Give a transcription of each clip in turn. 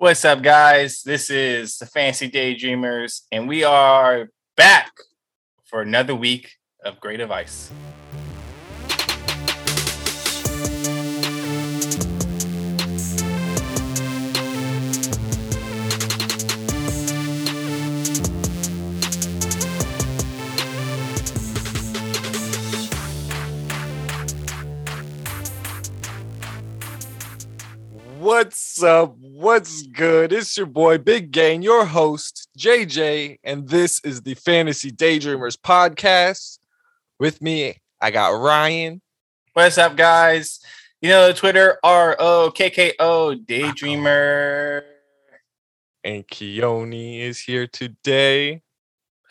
What's up, guys? This is the Fantasy Daydreamers, and we are back for another week of great advice. What's up? What's good? It's your boy Big Gain, your host, JJ, and this is the Fantasy Daydreamers podcast. With me, I got Ryan. What's up, guys? You know, Twitter R O K K O Daydreamer. And Keone is here today.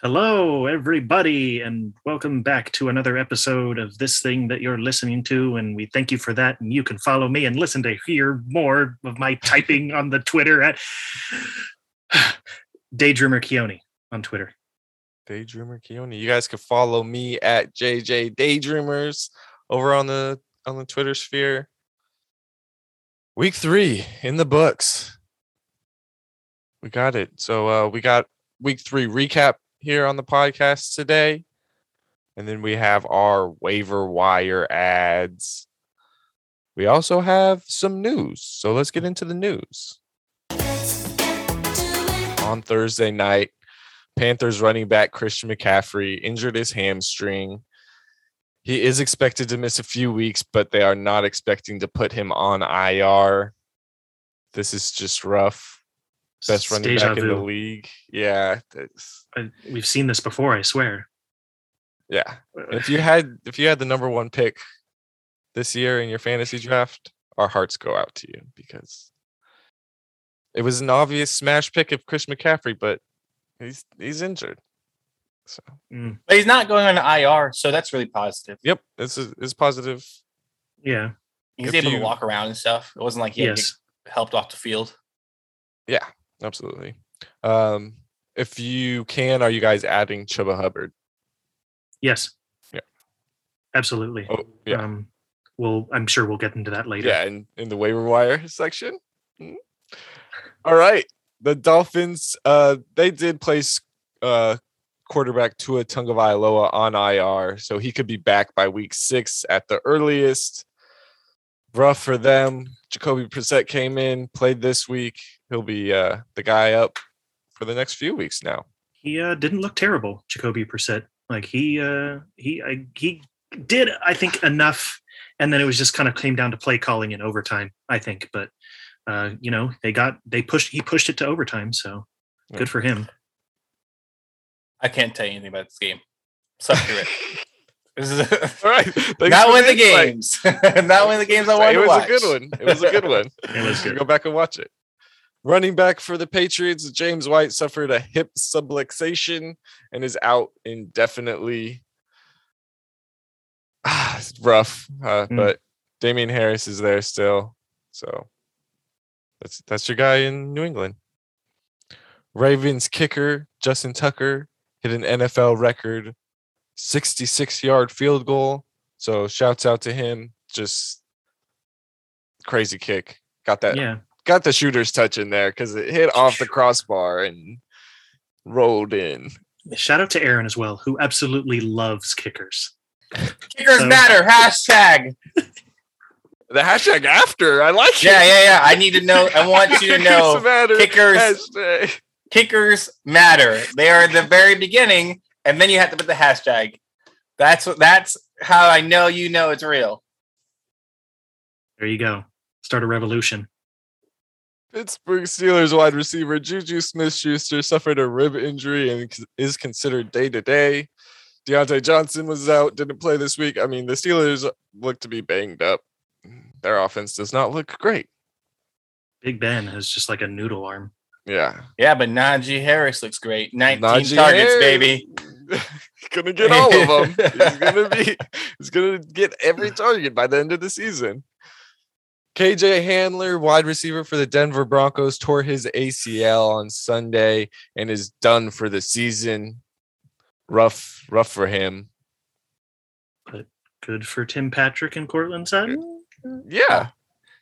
Hello, everybody, and welcome back to another episode of this thing that you're listening to. And we thank you for that. And you can follow me and listen to hear more of my typing on the Twitter at Daydreamer Keone on Twitter. Daydreamer Keone. You guys can follow me at JJ Daydreamers over on the on the Twitter sphere. Week three in the books. We got it. So uh we got week three recap here on the podcast today. And then we have our waiver wire ads. We also have some news. So let's get into the news. On Thursday night, Panthers running back Christian McCaffrey injured his hamstring. He is expected to miss a few weeks, but they are not expecting to put him on IR. This is just rough. Best running deja back in the league. Yeah. I- we've seen this before, I swear. Yeah. if you had if you had the number one pick this year in your fantasy draft, our hearts go out to you because it was an obvious smash pick of Chris McCaffrey, but he's he's injured. So Mm, But he's not going on IR, so that's really positive. yep, this is is positive. yeah. He's If able you- to walk around and stuff. It wasn't like he Yes. get helped off the field. Yeah, absolutely. Um, if you can, are you guys adding Chuba Hubbard? Yes. Yeah. Absolutely. Oh, yeah, Um, we'll, I'm sure we'll get into that later. yeah, in, in the waiver wire section. Mm. All right, the Dolphins. Uh, they did place uh quarterback Tua Tagovailoa on IR, so he could be back by week six at the earliest. Rough for them. Jacoby Brissett came in, played this week. He'll be uh the guy up for the next few weeks now. he uh, didn't look terrible, Jacoby Brissett. Like he uh, he I, he did, I think, enough, and then it was just kind of came down to play calling in overtime. I think, but uh, you know, they got they pushed he pushed it to overtime, so Yeah. good for him. I can't tell you anything about this game. Suck through it. This All right, thanks not for one of the games. not one of the games I wanted it was watch. a good one. It was a good one. It was good. Go back and watch it. Running back for the Patriots, James White suffered a hip subluxation and is out indefinitely. Ah, it's rough, uh, Mm. but Damien Harris is there still, so that's that's your guy in New England. Ravens kicker Justin Tucker hit an NFL record 66 yard field goal. So shouts out to him. Just crazy kick. Got that Yeah, got the shooter's touch in there because it hit off the crossbar and rolled in. shout out to Aaron as well, who absolutely loves kickers. Kickers So- matter. Hashtag. The hashtag after, I like Yeah, it. yeah, yeah. I need to know. I want you to know. matter, kickers- hashtag. Kickers matter. They are the very beginning, and then you have to put the hashtag. That's what. That's how I know you know it's real. There you go. Start a revolution. Pittsburgh Steelers wide receiver Juju Smith Schuster suffered a rib injury and is considered day to day. Diontae Johnson was out, didn't play this week. I mean, the Steelers look to be banged up. Their offense does not look great. Big Ben has just like a noodle arm. Yeah. Yeah, but Najee Harris looks great. 19 Najee targets, Harris. baby. gonna get all of them. he's gonna be he's gonna get every target by the end of the season. KJ Hamler, wide receiver for the Denver Broncos, tore his ACL on Sunday and is done for the season. Rough, rough for him. But good for Tim Patrick and Courtland Sutton. Yeah.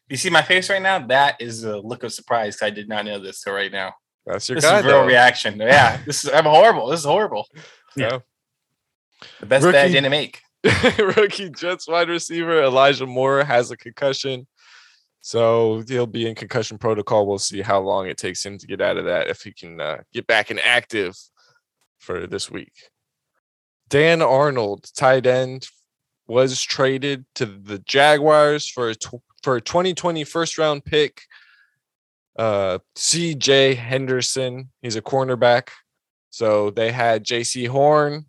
You see my face right now? That is a look of surprise. I did not know this till right now. That's your This guy. is real though. reaction. Yeah, this is I'm horrible. This is horrible. Yeah. The best bet I Rookie- didn't make. Rookie Jets wide receiver Elijah Moore has a concussion. So he'll be in concussion protocol. We'll see how long it takes him to get out of that if he can uh, get back and active for this week. Dan Arnold, tight end, was traded to the Jaguars for a tw- for a 2020 first round pick. Uh, CJ Henderson, he's a cornerback. So they had Jaycee Horn.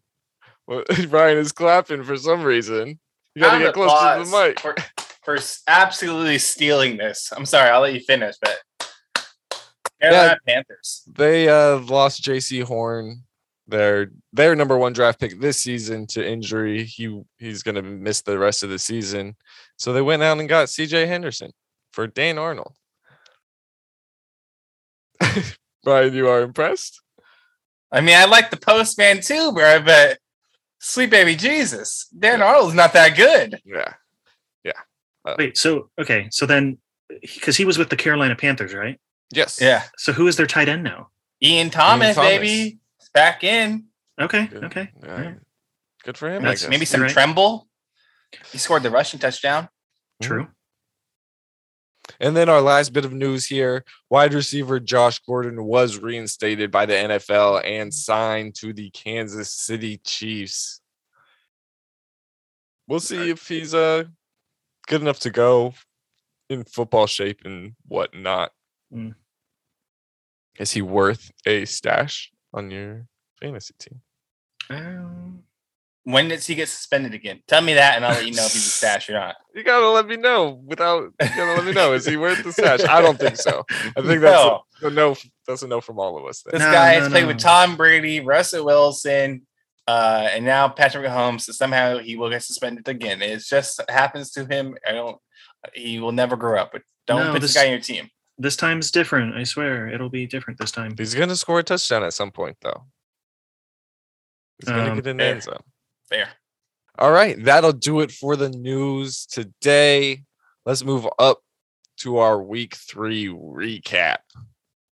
Ryan is clapping for some reason. You gotta Round get close to the mic. For, for absolutely stealing this. I'm sorry, I'll let you finish, but Carolina Panthers. They uh lost Jaycee Horn, their their number one draft pick this season to injury. He he's gonna miss the rest of the season. So they went out and got CJ Henderson for Dan Arnold. Ryan, you are impressed? I mean, I like the postman too, bro, but Sweet Baby Jesus, Dan Arnold's not that good. Yeah. Yeah. Uh, Wait, so okay, so then because he was with the Carolina Panthers, right? Yes. Yeah. So who is their tight end now? Ian Thomas, Thomas. baby. He's back in. Okay, Good. okay. Yeah. Good for him. I That's- guess. Maybe some Right. Tremble. He scored the rushing touchdown. True. And then our last bit of news here wide receiver Josh Gordon was reinstated by the NFL and signed to the Kansas City Chiefs. We'll see if he's uh, good enough to go in football shape and whatnot. Mm. Is he worth a stash on your fantasy team? Um, When does he get suspended again? Tell me that, and I'll let you know if he's a stash or not. You gotta let me know without you gotta let me know. Is he worth the stash? I don't think so. I think that's No. a, a no. That's a no from all of us. Then. This No, guy no, has played no. with Tom Brady, Russell Wilson, uh, and now Patrick Mahomes. So somehow he will get suspended again. It just happens to him. I don't. He will never grow up. But don't No, put this this- guy on your team. this time's different. I swear, it'll be different this time. He's gonna score a touchdown at some point, though. He's gonna Um, get in the end zone. There. All right, that'll do it for the news today. Let's move up to our week three recap.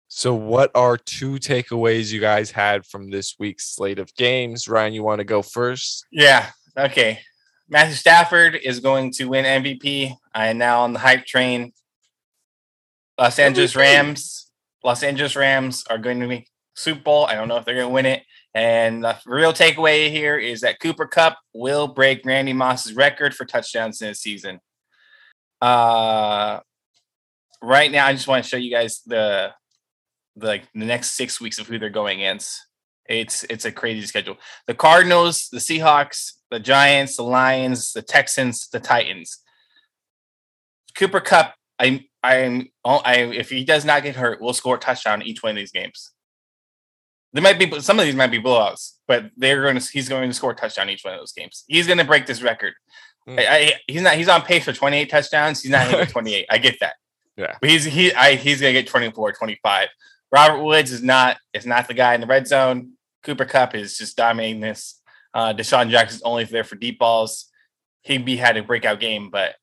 So, what are two takeaways you guys had from this week's slate of games? Ryan, you want to go first? Yeah. Okay. Matthew Stafford is going to win MVP. I am now on the hype train. Los Angeles Rams. Los Angeles Rams are going to make Super Bowl. I don't know if they're going to win it. And the real takeaway here is that Cooper Kupp will break Randy Moss's record for touchdowns in a season. Uh, right now, I just want to show you guys the, the like the next six weeks of who they're going against. It's it's a crazy schedule. The Cardinals, the Seahawks, the Giants, the Lions, the Texans, the Titans. Cooper Kupp, I'm I'm I if he does not get hurt, we'll score a touchdown each one of these games. There might be some of these might be blowouts, but they're going to he's going to score a touchdown each one of those games. He's going to break this record. Mm. I, I, he's not he's on pace for 28 touchdowns. He's not hitting 28. I get that. Yeah. But he's he I he's going to get 24, 25. Robert Woods is not is not the guy in the red zone. Cooper Kupp is just dominating this. Uh, DeSean Jackson's only there for deep balls. He be had a breakout game, but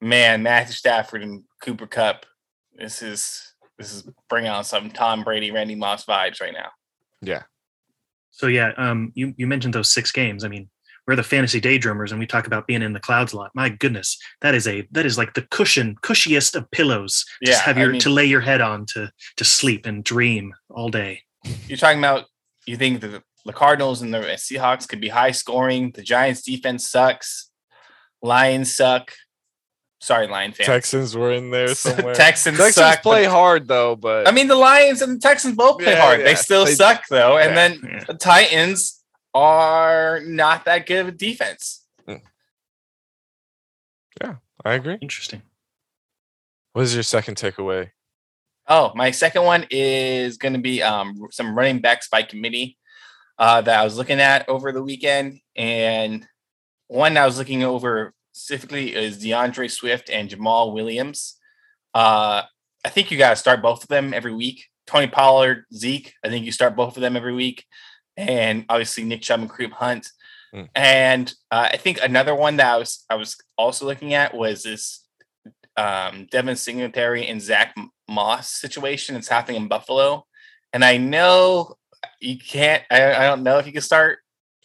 man, Matthew Stafford and Cooper Kupp, this is this is bringing on some Tom Brady, Randy Moss vibes right now. Yeah. So yeah, um, you you mentioned those six games. I mean, we're the fantasy daydreamers, and we talk about being in the clouds a lot. My goodness, that is a that is like the cushion, cushiest of pillows. Just Yeah, have I your mean- to lay your head on to to sleep and dream all day. You're talking about you think the the Cardinals and the Seahawks could be high scoring. The Giants defense sucks. Lions suck. Sorry, Lion fans. Texans were in there somewhere. Texans, Texans suck. play but- hard though, but I mean, the Lions and the Texans both play Yeah, hard. yeah. They still They- suck though. And then Yeah. the Titans are not that good of a defense. Yeah, I agree. Interesting. What is your second takeaway? Oh, my second one is going to be um, some running backs by committee uh, that I was looking at over the weekend. And one I was looking over specifically is D'Andre Swift and Jamaal Williams. Uh, I think you got to start both of them every week. Tony Pollard, Zeke, I think you start both of them every week. And obviously Nick Chubb and Kareem Hunt. Mm. And uh, I think another one that I was I was also looking at was this um, Devin Singletary and Zach Moss situation that's happening in Buffalo. And I know you can't, I, I don't know if you can start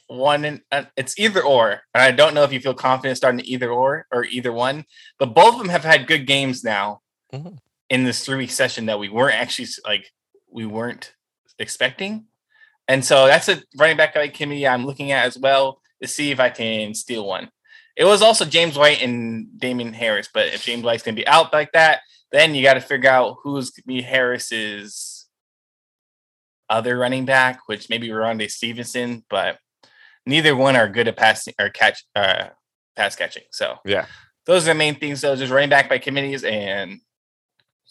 one and uh, it's either or. And I don't know if you feel confident starting either or or either one, but both of them have had good games now Mhm. in this three week session that we weren't actually like, we weren't expecting. And so that's a running back like committee I'm looking at as well to see if I can steal one. It was also James White and Damien Harris, but if James White's gonna be out like that, then you got to figure out who's gonna be Harris's other running back, which maybe Rhamondre Stevenson, but neither one are good at passing or catch uh pass catching. So Yeah. those are the main things. So just running back by committees and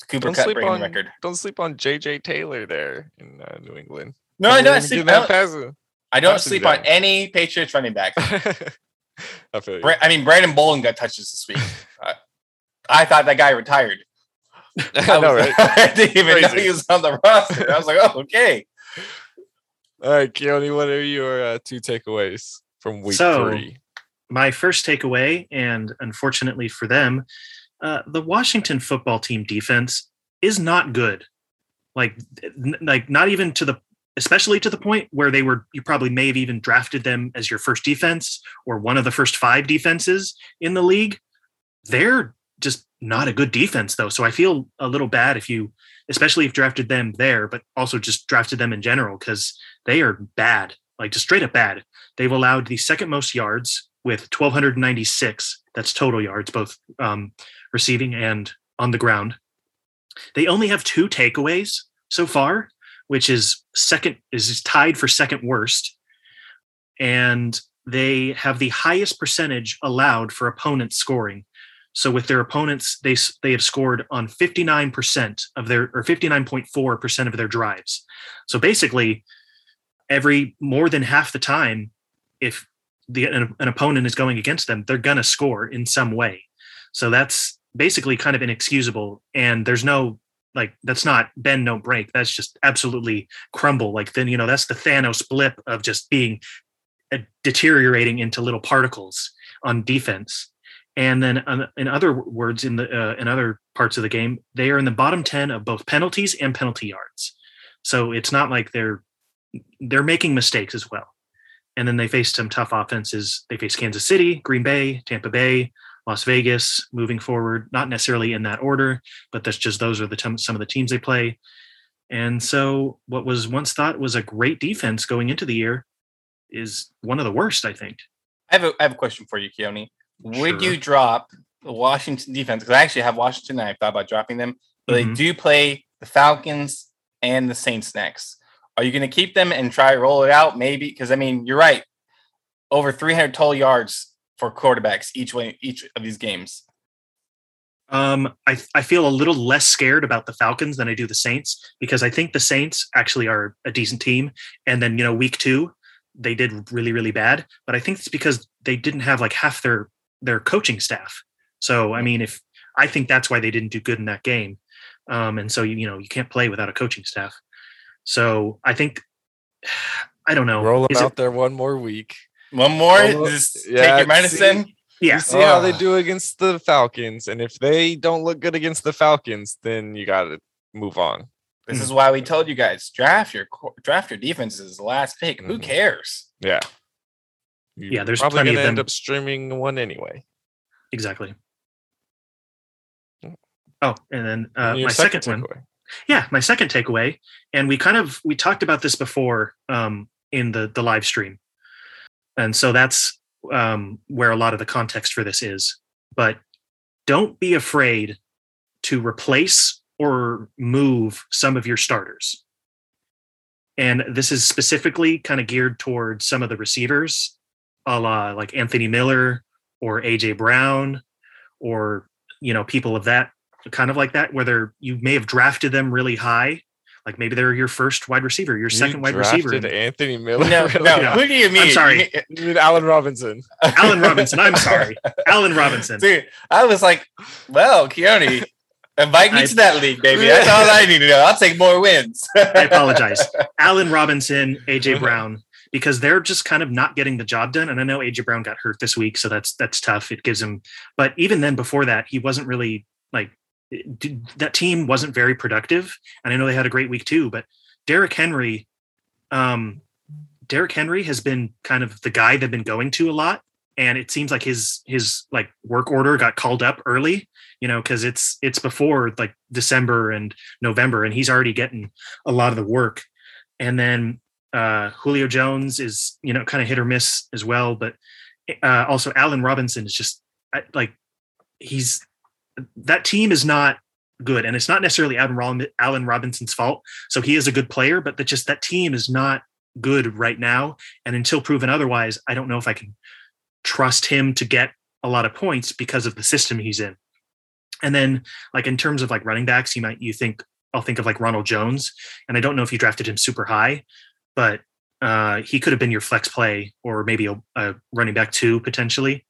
Cooper Don't Kupp sleep breaking on record. don't sleep on JJ Taylor there in uh, New England. No, I Don't don't let him sleep. I don't, I don't sleep on any Patriots running back. I feel you. Bra- I mean, Brandon Bolden got touches this week. Uh, I thought that guy retired. I know, was- right? I didn't even know he was on the roster. I was like, oh, okay. All right, Keone, what are your uh, two takeaways from week So- three? my first takeaway, and unfortunately for them, uh, the Washington football team defense is not good. Like, n- like not even to the, especially to the point where they were. You probably may have even drafted them as your first defense or one of the first five defenses in the league. They're just not a good defense, though. So I feel a little bad if you, especially if you drafted them there, but also just drafted them in general because they are bad, like just straight up bad. They've allowed the second most yards with 1,296. That's total yards, both um, receiving and on the ground. They only have two takeaways so far, which is second is tied for second worst, and they have the highest percentage allowed for opponents scoring. So with their opponents, they they have scored on 59% of their or 59.4% of their drives. So basically, every more than half the time, if the an, an opponent is going against them, they're gonna score in some way. So that's basically kind of inexcusable. And there's no like that's not bend no break. That's just absolutely crumble. Like then you know that's the Thanos blip of just being uh, deteriorating into little particles on defense. And then um, in other words, in the uh, in other parts of the game, they are in the bottom ten of both penalties and penalty yards. So it's not like they're they're making mistakes as well. And then they face some tough offenses. They face Kansas City, Green Bay, Tampa Bay, Las Vegas. Moving forward, not necessarily in that order, but that's just those are the tem- some of the teams they play. And so, what was once thought was a great defense going into the year is one of the worst, I think. I have a, I have a question for you, Keone. Would Sure. you drop the Washington defense? Because I actually have Washington and I thought about dropping them, but Mhm. they do play the Falcons and the Saints next. Are you going to keep them and try roll it out? Maybe because I mean you're right. Over 300 total yards for quarterbacks each way each of these games. Um, I I feel a little less scared about the Falcons than I do the Saints because I think the Saints actually are a decent team. And then you know, week two they did really really bad, but I think it's because they didn't have like half their their coaching staff. So I mean, if I think that's why they didn't do good in that game. Um, and so you you know you can't play without a coaching staff. So I think I don't know. Roll them Is it- out there one more week. One more, Well, just yeah, take your medicine. yeah, You see how they do against the Falcons, and if they don't look good against the Falcons, then you got to move on. This is why we told you guys draft your draft your defense as the last pick. Who Mhm. cares? Yeah. Yeah, there's probably plenty gonna end them. up streaming one anyway. exactly. Mm. Oh, and then uh, And your my second, one. Yeah my second takeaway and we kind of we talked about this before um in the the live stream. And so that's um where a lot of the context for this is. But don't be afraid to replace or move some of your starters. And this is specifically kind of geared towards some of the receivers a la like anthony miller or aj brown or you know people of that kind of like that, whether you may have drafted them really high, like maybe they're your first wide receiver, your You second wide receiver. drafted Anthony Miller. No, Really? no. Yeah. Who do you mean? sorry. You mean- You mean Allen Robinson. Allen Robinson. I'm sorry, Allen Robinson. Dude, I was like, well, Keone, invite me I- to that league, baby. That's all I need to know. I'll take more wins. I apologize, Allen Robinson, AJ Brown, because they're just kind of not getting the job done. And I know AJ Brown got hurt this week, so that's that's tough. It gives him, but even then, before that, he wasn't really like it- d- that team wasn't very productive. And I know they had a great week too, but Derrick Henry, um, Derrick Henry has been kind of the guy they've been going to a lot. And it seems like his his like work order got called up early, you know, because it's it's before like December and November, and he's already getting a lot of the work. And then uh, Julio Jones is you know kind of hit or miss as well, but uh, also Allen Robinson is just like he's that team is not good, and it's not necessarily Allen, Robinson's fault. So he is a good player, but that just that team is not good right now. And until proven otherwise, I don't know if I can trust him to get a lot of points because of the system he's in. And then like in terms of like running backs, you might you think I'll think of like Ronald Jones, and I don't know if you drafted him super high, but uh, he could have been your flex play or maybe a, a running back two potentially.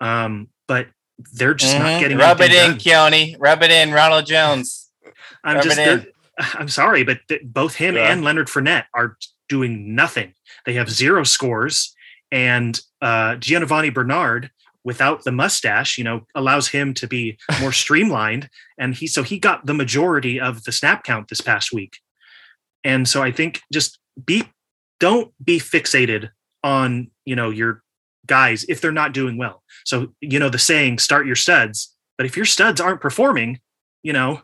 Um, but they're just not Mhm. getting Rub it in, done. Keone. Rub it in, Ronald Jones. I'm Rub just. I'm sorry, but th- both him Yeah. and Leonard Fournette are doing nothing. They have zero scores, and uh, Giovani Bernard, without the mustache, you know, allows him to be more streamlined. And he so he got the majority of the snap count this past week. And so I think just be don't be fixated on you know your guys if they're not doing well. So you know the saying, start your studs. But if your studs aren't performing, you know,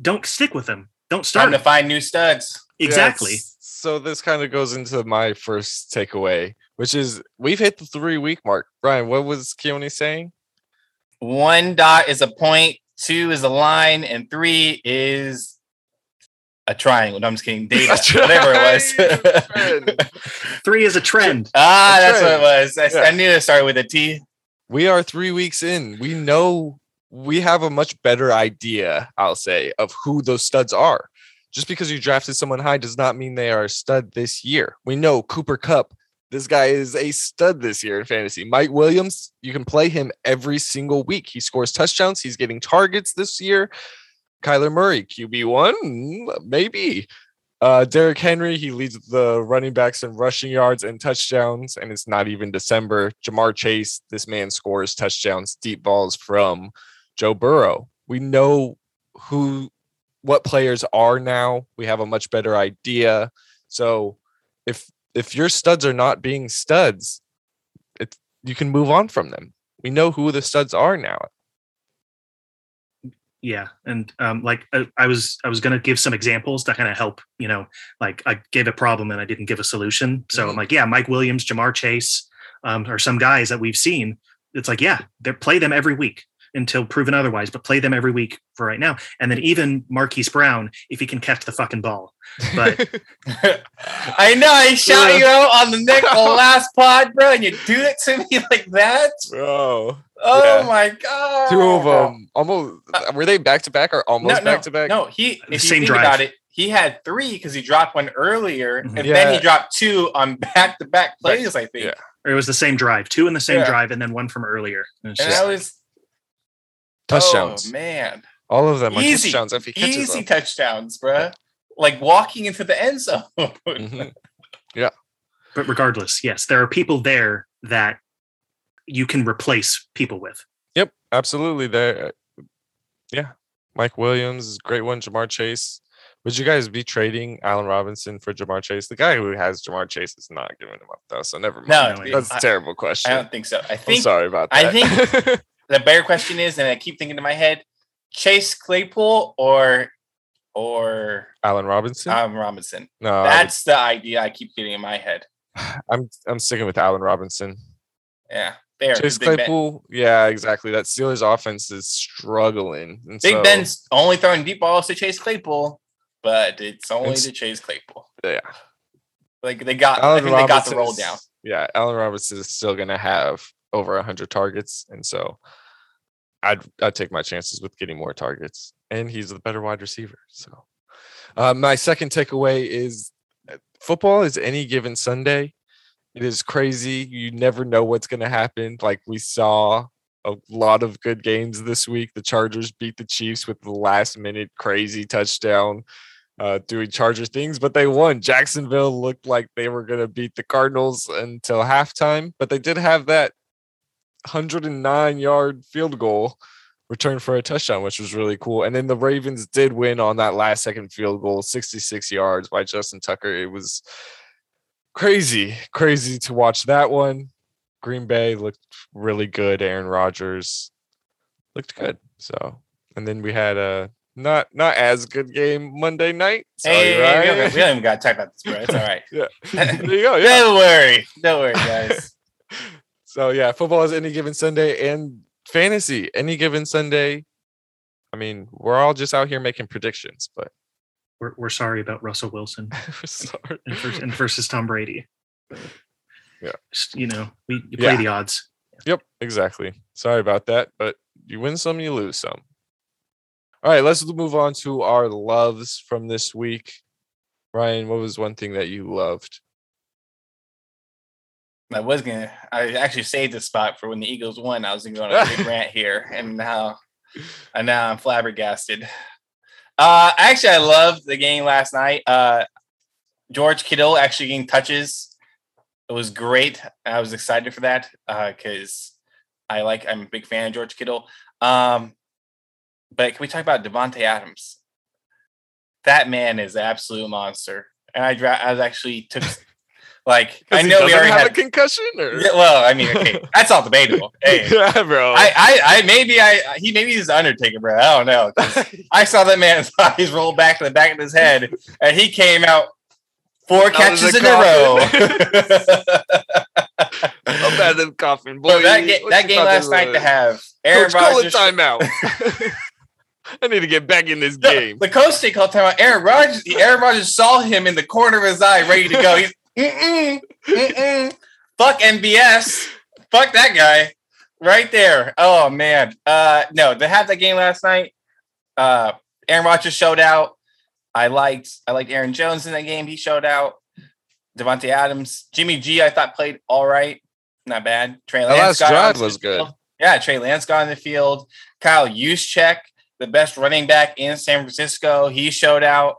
don't stick with them. Don't Time start to find new studs. Exactly. Yes. So this kind of goes into my first takeaway, which is we've hit the three week mark. Brian, what was Keone saying? One dot is a point, two is a line, and three is a triangle. No, I'm just kidding. Data, whatever it was. Three is a trend. ah, A that's what it was. I, I knew it started with a T. we are three weeks in. We know we have a much better idea, I'll say, of who those studs are. Just because you drafted someone high does not mean they are a stud this year. We know Cooper Kupp, this guy is a stud this year in fantasy. Mike Williams, you can play him every single week. He scores touchdowns, he's getting targets this year. Kyler Murray, QB1, mm, maybe. Uh, Derrick Henry, he leads the running backs in rushing yards and touchdowns, and it's not even December. Ja'Marr Chase, this man scores touchdowns, deep balls from Joe Burrow. We know who, what players are now. We have a much better idea. So, if if your studs are not being studs, you can move on from them. We know who the studs are now. Yeah, and um, like I, I was, I was going to give some examples to kind of help. You know, like I gave a problem and I didn't give a solution. So I'm Mhm. like, yeah, Mike Williams, Ja'Marr Chase, um, or some guys that we've seen. It's like, yeah, they play them every week until proven otherwise, but play them every week for right now. And then even Marquise Brown, if he can catch the fucking ball. But I know I shot you out on the neck the last pod, bro, and you do it to me like that. Bro, Oh Yeah. my god! two of them almost were they back to back or almost Uh, No, no, back to back? no. He, The if you same think drive. about it, he had three because he dropped one earlier, Mhm. and then he dropped two on back-to-back plays. I think, yeah. or it was the same drive, two in the same Yeah. drive, and then one from earlier. And and just- that was touchdowns. Oh man, All of them are Easy. touchdowns if he catches easy them. touchdowns, bro. Like walking into the end zone. Mhm. but regardless, yes, there are people there that you can replace people with. Yep, absolutely. There, yeah. Mike Williams is a great one. Ja'Marr Chase. Would you guys be trading Allen Robinson for Ja'Marr Chase? The guy who has Ja'Marr Chase is not giving him up though, so never mind. No, No, that's a I- terrible question. I don't think so. I I'm think sorry about that. I that. the better question is, and I keep thinking in my head, Chase Claypool or or Allen Robinson. um, Robinson. no, I would- That's the idea I keep getting in my head. I'm I'm sticking with Allen Robinson. Yeah, there. Chase Big Ben. Claypool. Yeah, exactly. That Steelers offense is struggling. And Big so, Ben's only throwing deep balls to Chase Claypool, but it's only It's- to Chase Claypool. Yeah. Like they got, I Allen think they got the roll down. Yeah, Allen Robinson is still gonna have over hundred targets, and so I'd I'd take my chances with getting more targets, and he's the better wide receiver. So, uh, my second takeaway is uh, football is any given Sunday. It is crazy. You never know what's gonna happen. Like we saw a lot of good games this week. The Chargers beat the Chiefs with the last minute crazy touchdown uh, doing Charger things, but they won. Jacksonville looked like they were going to beat the Cardinals until halftime, but they did have that 109 yard field goal, returned for a touchdown, which was really cool. And then the Ravens did win on that last second field goal, 66 yards by Justin Tucker. It was crazy, crazy to watch that one. Green Bay looked really good. Aaron Rodgers looked good. So, and then we had a not not as good game Monday night. Sorry, Hey, we don't, we don't even got to talk about this, bro. It's all right. yeah, there you go. Yeah. Don't worry. Don't worry, guys. So yeah, football is any given Sunday and fantasy any given Sunday. I mean, we're all just out here making predictions, but We're, we're sorry about Russell Wilson and versus, and versus Tom Brady. Yeah. Just, you know, we you play Yeah. the odds. Yep, exactly. Sorry about that, but you win some, you lose some. All right, let's move on to our loves from this week. Ryan, what was one thing that you loved? I was gonna. I actually saved the spot for when the Eagles won. I was gonna go on a big rant here, and now, and now I'm flabbergasted. Uh, actually, I loved the game last night. Uh, George Kittle actually getting touches. It was great. I was excited for that Uh because I like. I'm a big fan of George Kittle. Um, but can we talk about Davante Adams? That man is an absolute monster. And I, dra- I was actually took like I he know we already have had a concussion, or yeah, well, I mean, okay, that's all debatable. Hey, yeah, bro. I, I, I, maybe I, he, maybe he's the Undertaker, bro. I don't know. I saw that man's eyes roll back to the back of his head, and he came out four Out catches in a row. I'm of the coffin, boy. But that, ga- that game last night to have Aaron Coach, call a timeout. I need to get back in this game. The coach did call timeout. Aaron Rodgers. Aaron Rodgers saw him in the corner of his eye, ready to go. He's mm-mm, mm-mm. fuck MBS. Fuck that guy. Right there. Oh man. Uh no, they had that game last night. Uh Aaron Rodgers showed out. I liked I liked Aaron Jones in that game. He showed out. Davante Adams. Jimmy G, I thought played all right. Not bad. Trey The Lance last got drive onto the was good. field. Yeah, Trey Lance got in the field. Kyle Juszczyk, the best running back in San Francisco, he showed out.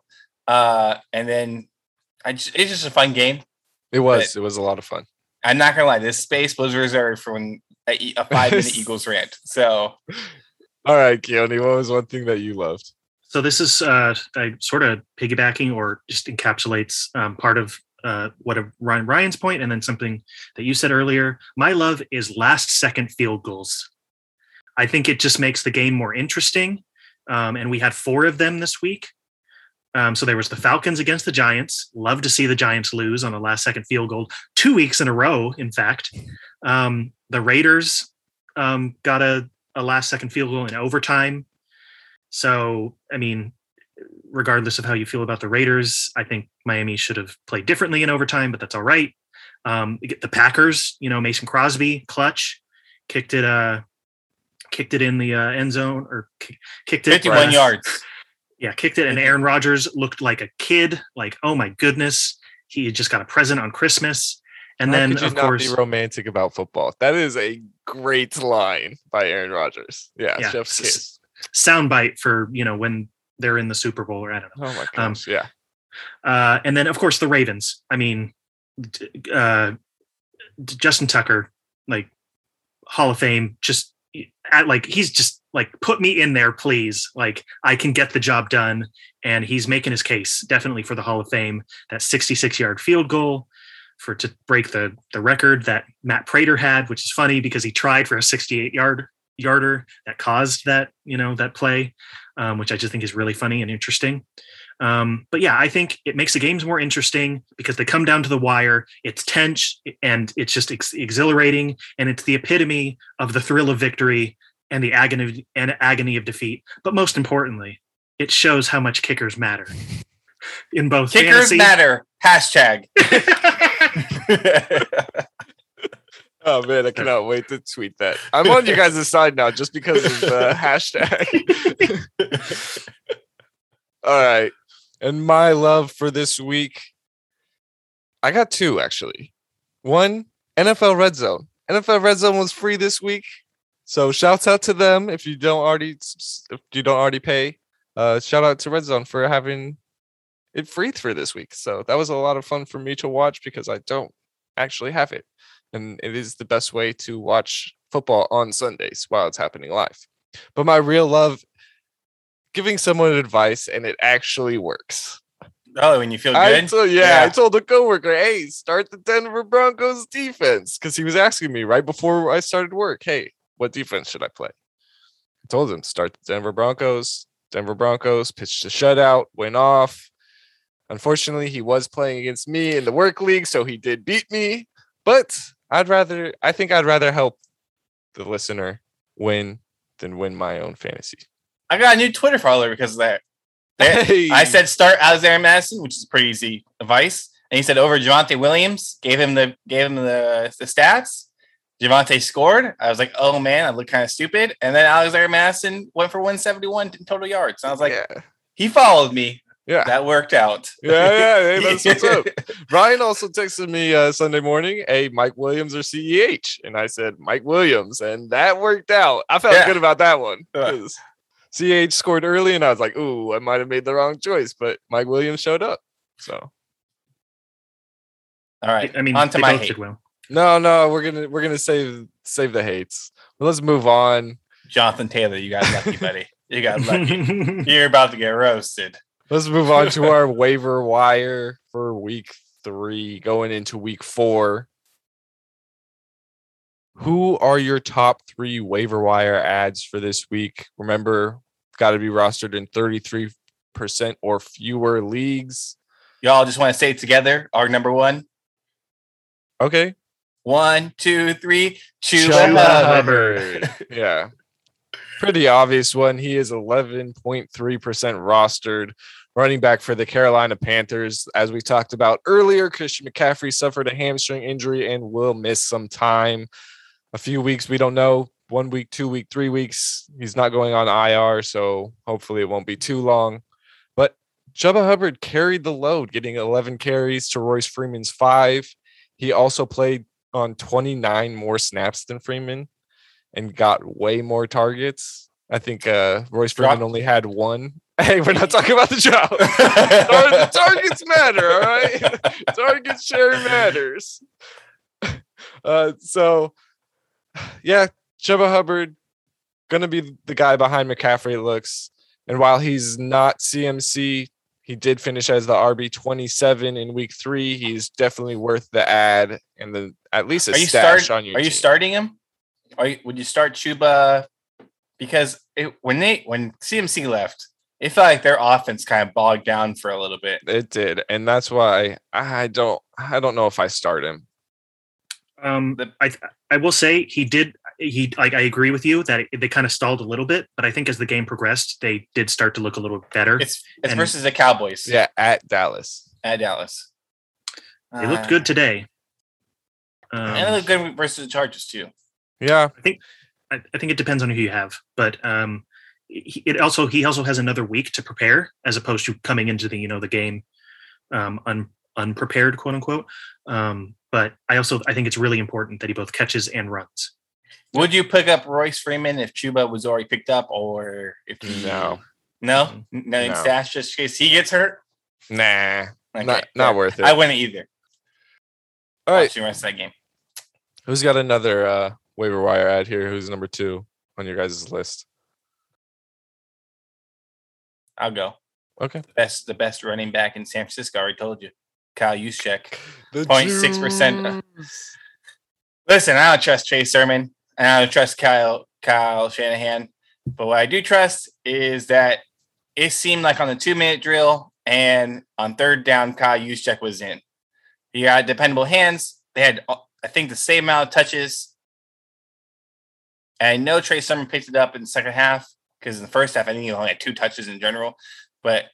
Uh, and then I just, it's just a fun game. It was. It was a lot of fun. I'm not gonna lie, this space was reserved for when a, a five minute Eagles rant. So All right, Keone, what was one thing that you loved? So this is uh, I sort of piggybacking or just encapsulates um, part of uh, what a Ryan Ryan's point, and then something that you said earlier. My love is last second field goals. I think it just makes the game more interesting, um, and we had four of them this week. Um, so there was the Falcons against the Giants. Love to see the Giants lose on a last second field goal two weeks in a row. In fact, um, the Raiders um, got a, a last second field goal in overtime. So, I mean, regardless of how you feel about the Raiders, I think Miami should have played differently in overtime, but that's all right. Um, the Packers, you know, Mason Crosby, clutch, kicked it, uh, kicked it in the uh, end zone or kicked it 51 uh, yards. yeah, kicked it, and Aaron Rodgers looked like a kid. Like, oh my goodness, he just got a present on Christmas. And How then, of course, be romantic about football. That is a great line by Aaron Rodgers. Yeah, Yeah, Chef's kiss. soundbite for you know when they're in the Super Bowl, or I don't know. Oh my um, yeah. Uh, and then, of course, the Ravens. I mean, uh, Justin Tucker, like Hall of Fame, just at like he's just like put me in there, please. Like I can get the job done, and he's making his case definitely for the Hall of Fame. That 66 yard field goal for to break the the record that Matt Prater had, which is funny because he tried for a 68 yard yarder that caused that you know that play, um, which I just think is really funny and interesting. Um, but yeah, I think it makes the games more interesting because they come down to the wire. It's tense and it's just ex- exhilarating, and it's the epitome of the thrill of victory and the agony and agony of defeat. But most importantly, it shows how much kickers matter in both Kickers fantasy- matter. Hashtag. Oh man, I cannot wait to tweet that. I'm on you guys' side now just because of the hashtag. All right. And my love for this week, I got two actually. One, NFL Red Zone. NFL Red Zone was free this week. So shouts out to them if you don't already if you don't already pay. Uh shout out to Red Zone for having it free for this week. So that was a lot of fun for me to watch because I don't actually have it and it is the best way to watch football on Sundays while it's happening live. But my real love, giving someone advice and it actually works. Oh, when you feel I good. told, yeah, I Yeah. told a coworker, hey, start the Denver Broncos defense. Because he was asking me right before I started work, hey, what defense should I play? I told him, start the Denver Broncos. Denver Broncos pitched a shutout, went off. Unfortunately, he was playing against me in the work league, so he did beat me. But I'd rather, I think I'd rather help the listener win than win my own fantasy. I got a new Twitter follower because of that. Hey. I said start Alexander Mattison, which is pretty easy advice. And he said over Javonte Williams, gave him the gave him the, the stats. Javonte scored. I was like, oh man, I look kind of stupid. And then Alexander Mattison went for 171 in total yards. And I was like, yeah, he followed me. yeah, That worked out. yeah, yeah. Hey, that's what's up. Ryan also texted me uh, Sunday morning, "Hey, Mike Williams or CEH?" And I said Mike Williams, and that worked out. I felt Yeah. good about that one. Yeah. 'cause CEH scored early, and I was like, "Ooh, I might have made the wrong choice," but Mike Williams showed up. So All right. I mean, on to my both hate. well. No, no, we're gonna we're gonna save save the hates. But let's move on. Jonathan Taylor, you got lucky, buddy. You got lucky. You're about to get roasted. Let's move on to our waiver wire for week three, going into week four. Who are your top three waiver wire ads for this week? Remember, got to be rostered in 33% or fewer leagues. Y'all just want to say it together. Our number one. Okay. One, two, three. Chuba Chuba Hubbard. Hubbard. Yeah. Pretty obvious one. He is 11.3% rostered. Running back for the Carolina Panthers. As we talked about earlier, Christian McCaffrey suffered a hamstring injury and will miss some time. A few weeks, we don't know. One week, two week, three weeks. He's not going on IR, so hopefully it won't be too long. But Chuba Hubbard carried the load, getting 11 carries to Royce Freeman's five. He also played on 29 more snaps than Freeman and got way more targets. I think uh, Royce Freeman only had one. Hey, we're not talking about the job. The targets matter, all right? Target share matters. Uh, so, yeah, Chuba Hubbard gonna be the guy behind McCaffrey. Looks, and while he's not CMC, he did finish as the RB twenty seven in week three. He's definitely worth the ad and the at least a Are you stash start, on your. Are you starting him? Are you, would you start Chuba? Because it, when they when CMC left, it felt like their offense kind of bogged down for a little bit. It did, and that's why I don't. I don't know if I start him. Um, I I will say he did. He like I agree with you that it, they kind of stalled a little bit, but I think as the game progressed, they did start to look a little better. It's it's And- versus the Cowboys Yeah, at Dallas. at Dallas. they looked good today. Um, and they look good versus the Chargers too. Yeah, I, I think it depends on who you have, but um, he, it also he also has another week to prepare as opposed to coming into the you know the game um, un, unprepared, quote unquote. Um, but I also I think it's really important that he both catches and runs. Would you pick up Royce Freeman if Chuba was already picked up, or if he, no, no, no, No. stash just in case he gets hurt? nah, Okay, not not worth it. I wouldn't either. All right, the rest of that game. who's got another uh, waiver wire ad here? Who's number two on your guys' list? I'll go. Okay, The Best the best running back in San Francisco. I already told you. Kyle Juszczyk. the 0.6%. Listen, I don't trust Chase Sermon and I don't trust Kyle Kyle Shanahan. But what I do trust is that it seemed like on the two minute drill and on third down, Kyle Juszczyk was in. He got dependable hands. They had, I think, the same amount of touches. And I know Trey Sermon picked it up in the second half because in the first half, I think he only had two touches in general. But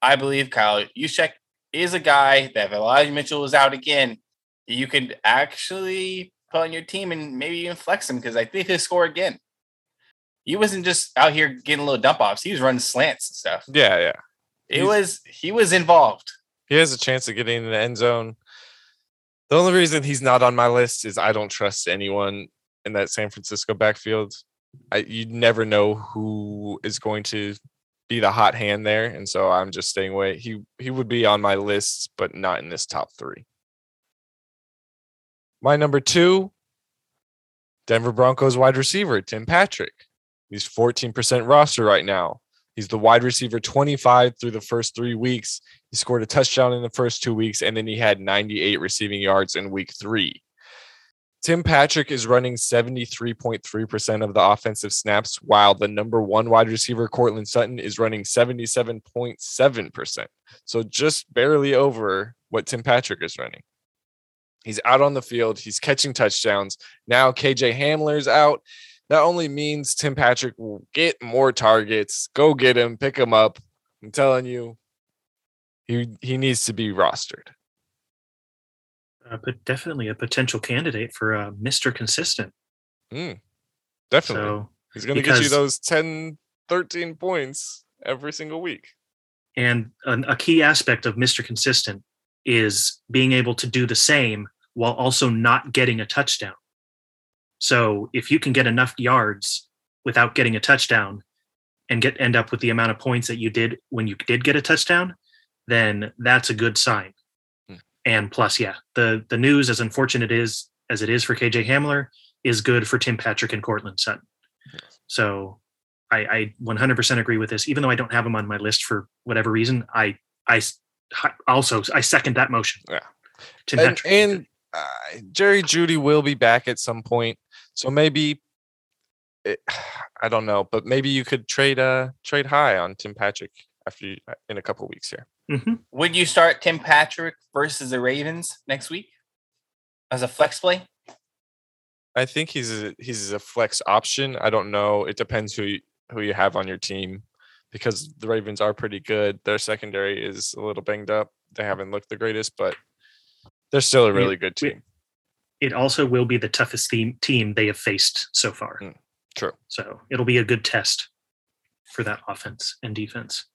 I believe Kyle Juszczyk is a guy that if Elijah Mitchell was out again, you could actually put on your team and maybe even flex him because I think he'll score again. He wasn't just out here getting little dump offs; he was running slants and stuff. Yeah, yeah. It He's- was he was involved. He has a chance of getting in the end zone. The only reason he's not on my list is I don't trust anyone in that San Francisco backfield. I you never know who is going to be the hot hand there, and so I'm just staying away. He he would be on my list, but not in this top three. My number two, Denver Broncos wide receiver Tim Patrick. He's 14% roster right now. He's the wide receiver 25 through the first three weeks. He scored a touchdown in the first two weeks, and then he had 98 receiving yards in week three. Tim Patrick is running 73.3% of the offensive snaps, while the number one wide receiver, Courtland Sutton, is running 77.7%. So just barely over what Tim Patrick is running. He's out on the field, he's catching touchdowns. Now KJ Hamler's out. That only means Tim Patrick will get more targets. Go get him, pick him up. I'm telling you, he he needs to be rostered. Uh, but definitely a potential candidate for uh, Mr. Consistent. Mm, definitely. So, He's going to get you those 10, 13 points every single week. and an, a key aspect of Mr. Consistent is being able to do the same while also not getting a touchdown. So if you can get enough yards without getting a touchdown and get end up with the amount of points that you did when you did get a touchdown, then that's a good sign. Hmm. And plus, yeah, the the news, as unfortunate is as it is for KJ Hamler, is good for Tim Patrick and Courtland Sutton. So I, I 100% agree with this. Even though I don't have him on my list for whatever reason, I I also I second that motion. Yeah. Tim and, Patrick and uh, Jerry Jeudy will be back at some point, so maybe it, I don't know, but maybe you could trade uh trade high on Tim Patrick after you, uh, in a couple weeks here. Mhm. Would you start Tim Patrick versus the Ravens next week as a flex play? I think he's a, he's a flex option. I don't know. It depends who you, who you have on your team because the Ravens are pretty good. Their secondary is a little banged up. They haven't looked the greatest, but they're still a really good team. It also will be the toughest team team they have faced so far. Mm. True. So it'll be a good test for that offense and defense.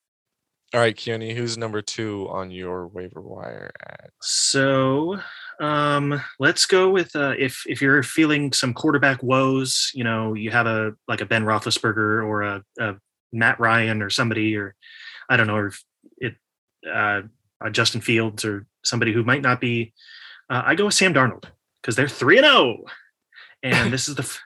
All right, Keone, who's number two on your waiver wire at? So um, let's go with uh, if if you're feeling some quarterback woes, you know, you have a like a Ben Roethlisberger or a, a Matt Ryan or somebody, or I don't know, or if it uh, uh, Justin Fields or somebody who might not be. Uh, I go with Sam Darnold because they're three and zero, and this is the f-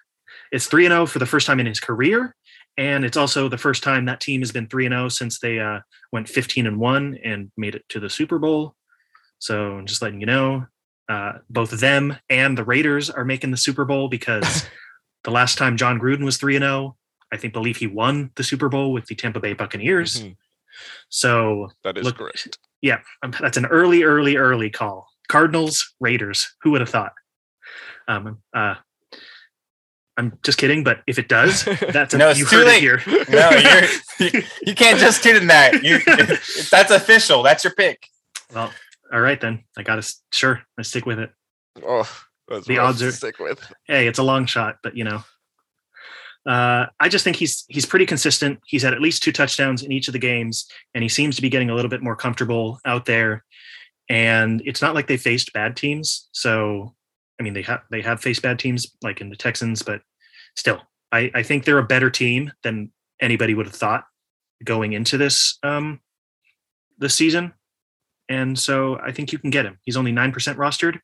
it's three and zero for the first time in his career, and it's also the first time that team has been three and zero since they uh, went fifteen and one and made it to the Super Bowl. So I'm just letting you know, uh, both them and the Raiders are making the Super Bowl because the last time Jon Gruden was three and zero, I think believe he won the Super Bowl with the Tampa Bay Buccaneers. Mhm, So That is Look- correct. yeah, um, that's an early, early, early call. Cardinals, Raiders. Who would have thought? Um, uh, I'm just kidding, but if it does, that's a, No, it's you too heard late. it here. No, you're, you, you can't just tune in that. You, that's official. That's your pick. well, all right then. I got to sure. I stick with it. Oh, that's The odds are- stick with. hey, it's a long shot, but you know, uh, I just think he's he's pretty consistent. He's had at least two touchdowns in each of the games, and he seems to be getting a little bit more comfortable out there. And it's not like they faced bad teams. So, I mean, they have they have faced bad teams like in the Texans, but still, I, I think they're a better team than anybody would have thought going into this um, this season. And so, I think you can get him. He's only nine percent rostered,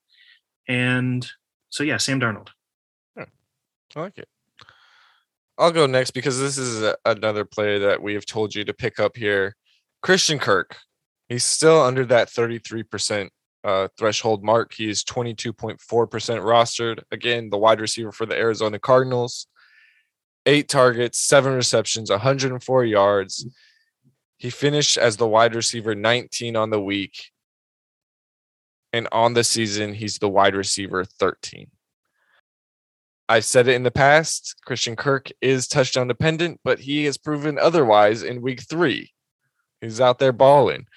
and so yeah, Sam Darnold. I like it. I'll go next because this is a, another player that we have told you to pick up here. Christian Kirk. He's still under that 33% uh, threshold mark. He is 22.4% rostered. Again, the wide receiver for the Arizona Cardinals. Eight targets, seven receptions, 104 yards. He finished as the wide receiver 19 on the week. And on the season, he's the wide receiver 13. I've said it in the past. Christian Kirk is touchdown dependent, but he has proven otherwise in week three. He's out there balling.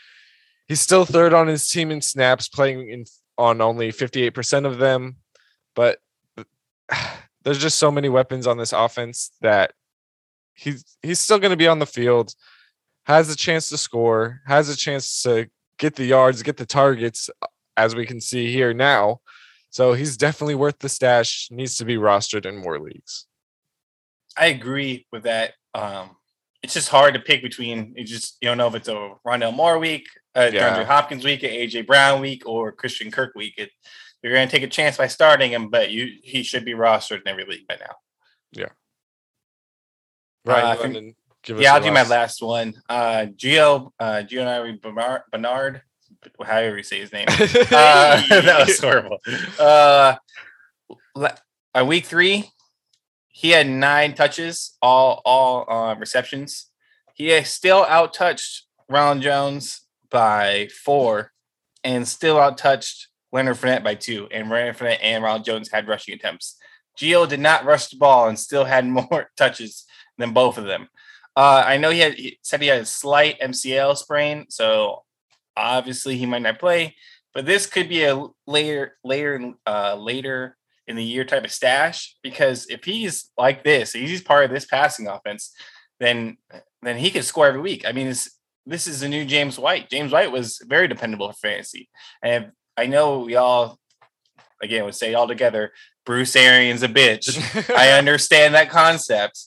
He's still third on his team in snaps, playing in on only 58% of them. But there's just so many weapons on this offense that he's he's still going to be on the field, has a chance to score, has a chance to get the yards, get the targets, uh, as we can see here now. So he's definitely worth the stash. Needs to be rostered in more leagues. I agree with that. Um, it's just hard to pick between. You just you don't know if it's a Rondale Moore week, a Yeah. DeAndre Hopkins week, a AJ Brown week, or Christian Kirk week. It, you're going to take a chance by starting him, but you he should be rostered in every league by now. Yeah. Right. Uh, go ahead and give us Yeah, I'll your do my last one. Uh, Gio, uh, Gio Bernard, Bernard, however you say his name. Uh, that was horrible. Uh, le- uh, week three, he had nine touches, all all uh, receptions. He still outtouched Ronald Jones by four, and still outtouched Leonard Fournette by two. And Leonard Fournette and Ronald Jones had rushing attempts. Gio did not rush the ball and still had more touches than both of them. Uh, I know he had he said he had a slight MCL sprain, so obviously he might not play. But this could be a later, later, uh, later in the year type of stash because if he's like this, he's part of this passing offense, then then he could score every week. I mean, this this is the new James White. James White was very dependable for fantasy, and I know we all again would say all together, Bruce Arians a bitch. I understand that concept,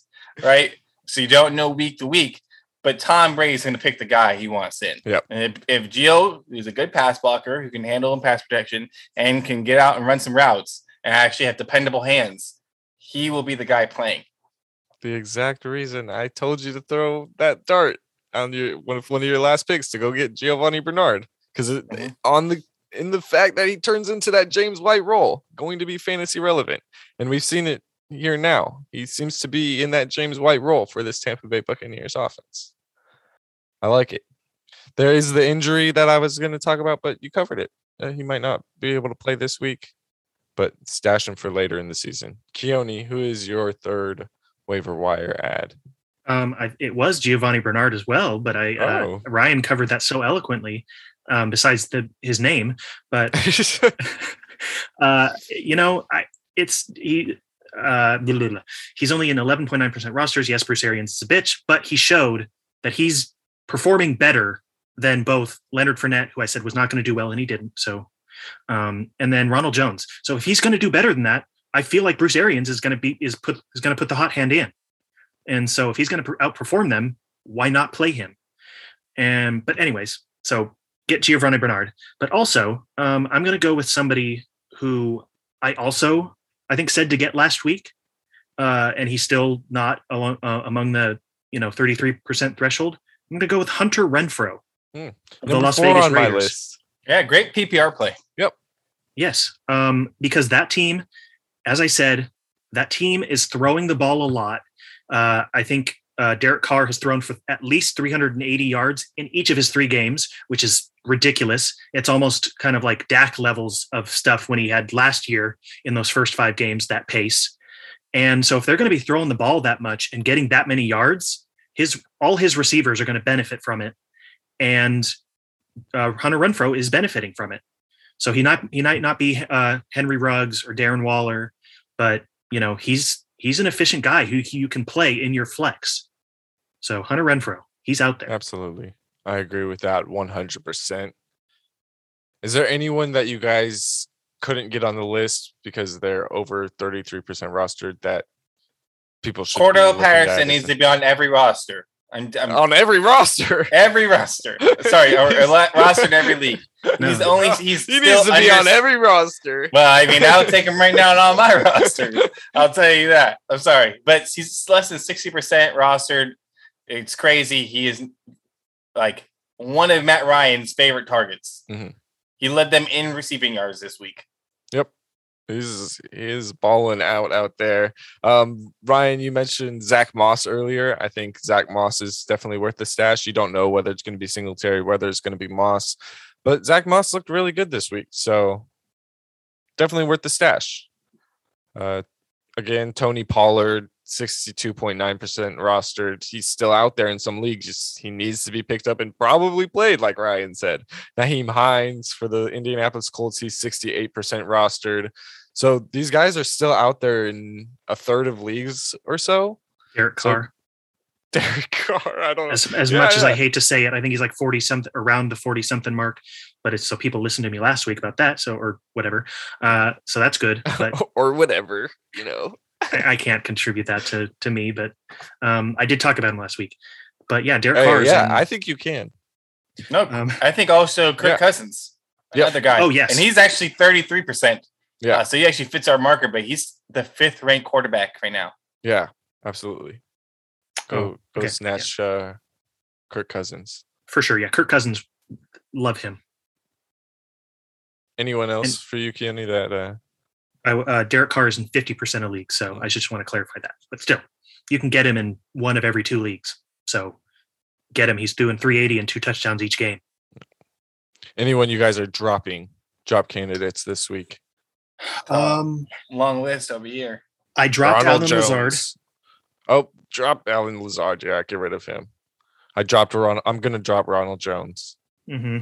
right? So you don't know week to week, but Tom Brady's going to pick the guy he wants in. Yep. And if, if Gio is a good pass blocker who can handle in pass protection and can get out and run some routes and actually have dependable hands, he will be the guy playing. the exact reason I told you to throw that dart on your one of one of your last picks to go get Giovani Bernard because Mhm. on the in the fact that he turns into that James White role, going to be fantasy relevant, and we've seen it here now. He seems to be in that James White role for this Tampa Bay Buccaneers offense. I like it. There is the injury that I was going to talk about, but you covered it. Uh, he might not be able to play this week, but stash him for later in the season. Keone, who is your third waiver wire ad? Um, I, it was Giovani Bernard as well, but I Oh. uh, Ryan covered that so eloquently. Um, besides the his name, but uh, you know, I, it's he. Uh, blah, blah, blah. he's only in 11.9% rosters. Yes, Bruce Arians is a bitch, but he showed that he's performing better than both Leonard Fournette, who I said was not going to do well, and he didn't. So, um, and then Ronald Jones. So if he's going to do better than that, I feel like Bruce Arians is going to be is put is going to put the hot hand in. And so if he's going to outperform them, why not play him? And but anyways, so get Giovani Bernard. But also, um, I'm going to go with somebody who I also I think said to get last week, uh, and he's still not along, uh, among the you know 33% threshold. I'm going to go with Hunter Renfrow, of the Las Vegas on Raiders. Yeah, great PPR play. Yep. Yes, um, because that team, as I said, that team is throwing the ball a lot. Uh, I think uh, Derek Carr has thrown for at least 380 yards in each of his three games, which is ridiculous. It's almost kind of like Dak levels of stuff when he had last year in those first five games, that pace. And so, if they're going to be throwing the ball that much and getting that many yards, his all his receivers are going to benefit from it, and uh, Hunter Renfrow is benefiting from it. So he not he might not be uh, Henry Ruggs or Darren Waller, but you know he's he's an efficient guy who you can play in your flex. So Hunter Renfrow, he's out there. Absolutely. I agree with that 100%. Is there anyone that you guys couldn't get on the list because they're over 33% rostered that people should be Cordell looking Patterson needs to be on every roster. I'm, I'm on every roster. every roster. Sorry, or, or la- roster in every league. No. He's only he's he still needs to be on every roster. Well, I mean, I would take him right now on all my rosters. I'll tell you that. I'm sorry, but he's less than sixty percent rostered. It's crazy. He is like one of Matt Ryan's favorite targets. Mhm. He led them in receiving yards this week. He's he is balling out out there. Um, Ryan, you mentioned Zack Moss earlier. I think Zack Moss is definitely worth the stash. You don't know whether it's going to be Singletary, whether it's going to be Moss, but Zack Moss looked really good this week, so definitely worth the stash. Uh, again, Tony Pollard, sixty-two point nine percent rostered. He's still out there in some leagues. Just he needs to be picked up and probably played, like Ryan said. Nyheim Hines for the Indianapolis Colts, he's 68% rostered. So these guys are still out there in a third of leagues or so. Derek So- Carr. Derek Carr, I don't know. As, as Yeah, much as I hate to say it, I think he's like 40 something around the 40 something mark. But it's so people listened to me last week about that. So or whatever. Uh, so that's good. But or whatever, you know. I, I can't contribute that to to me. But um, I did talk about him last week. But yeah, Derek Hey, Carr. is yeah, in- I think you can. No, um, I think also Kirk Yeah. Cousins, Yep. another guy. Oh, yes. and he's actually thirty three percent. Yeah. Uh, so he actually fits our marker, but he's the fifth ranked quarterback right now. Yeah, absolutely. Go Oh, go okay, yeah. snatch uh, Kirk Cousins. For sure. Yeah. Kirk Cousins, love him. Anyone else for you, Keone, that uh, I, uh, Derek Carr is in 50% of leagues. So I just want to clarify that. But still, you can get him in one of every two leagues. So get him. He's doing 380 and two touchdowns each game. anyone you guys are dropping drop candidates this week? Um, Long list over here. I dropped Ronald Alvin Lazard. Oh, drop Allen Lazard. Yeah, get rid of him. I dropped Ron. I'm gonna drop Ronald Jones. hmm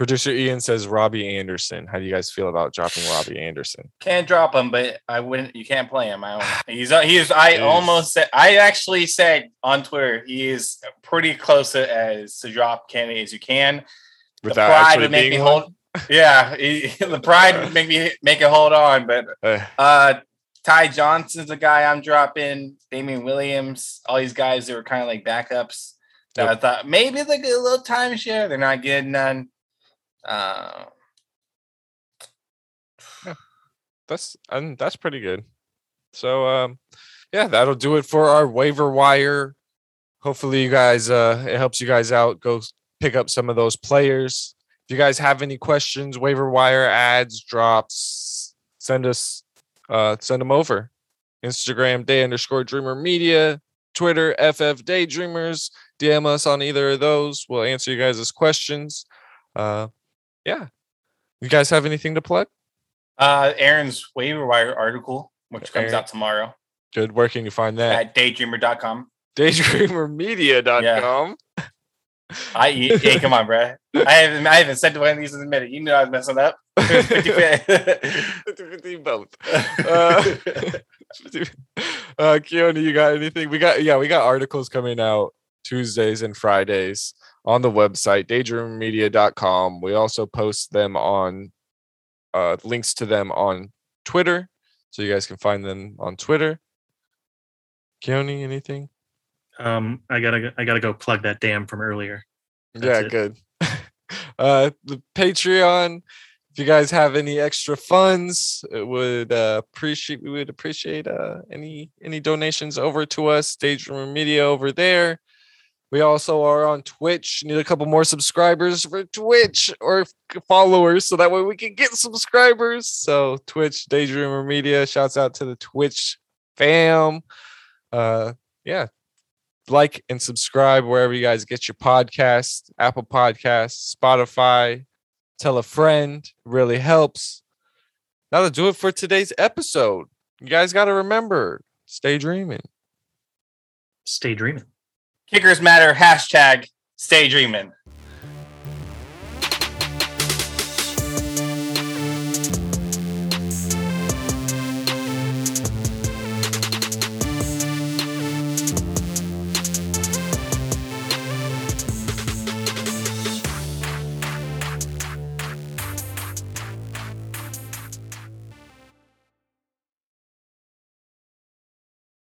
Producer Ian says Robbie Anderson. How do you guys feel about dropping Robbie Anderson? Can't drop him, but I wouldn't. You can't play him. I don't. He's he's. I Jeez. almost said. I actually said on Twitter he is pretty close to as to drop candidate as you can. Without the pride actually would make me being hold. Yeah, he, the pride would make me make it hold on. But? Uh, Ty Johnson's the guy I'm dropping. Damien Williams, all these guys that were kind of like backups. That I thought maybe they get a little timeshare. They're not getting none. Uh, that's and that's pretty good. So um yeah, that'll do it for our waiver wire. Hopefully you guys uh it helps you guys out. Go pick up some of those players. If you guys have any questions, waiver wire ads, drops, send us uh send them over. Instagram day underscore dreamer media, Twitter FF daydreamers. DM us on either of those. We'll answer you guys' questions. Uh yeah. You guys have anything to plug? uh, Aaron's waiver wire article, which comes Aaron. out tomorrow Good. Where can you find that? at daydreamer.com. daydreamermedia.com. I hey, come on, bro. I haven't I haven't said one of these in a minute. You knew I was messing up. 50-50. 50 both. Uh, uh Keone, you got anything? We got yeah, we got articles coming out Tuesdays and Fridays on the website, daydreamermedia.com. We also post them on uh links to them on Twitter. So you guys can find them on Twitter. Keone, anything? Um, I gotta I gotta go plug that dam from earlier. yeah, it. good. uh the Patreon. If you guys have any extra funds, it would uh, appreciate we would appreciate uh any any donations over to us, Daydreamer Media over there. We also are on Twitch. Need a couple more subscribers for Twitch or followers, so that way we can get subscribers. So Twitch, Daydreamer Media. Shouts out to the Twitch fam. Uh, yeah, like and subscribe wherever you guys get your podcast apple podcasts spotify tell a friend really helps that'll do it for today's episode you guys got to remember stay dreaming Stay dreaming. Kickers matter. Hashtag stay dreaming.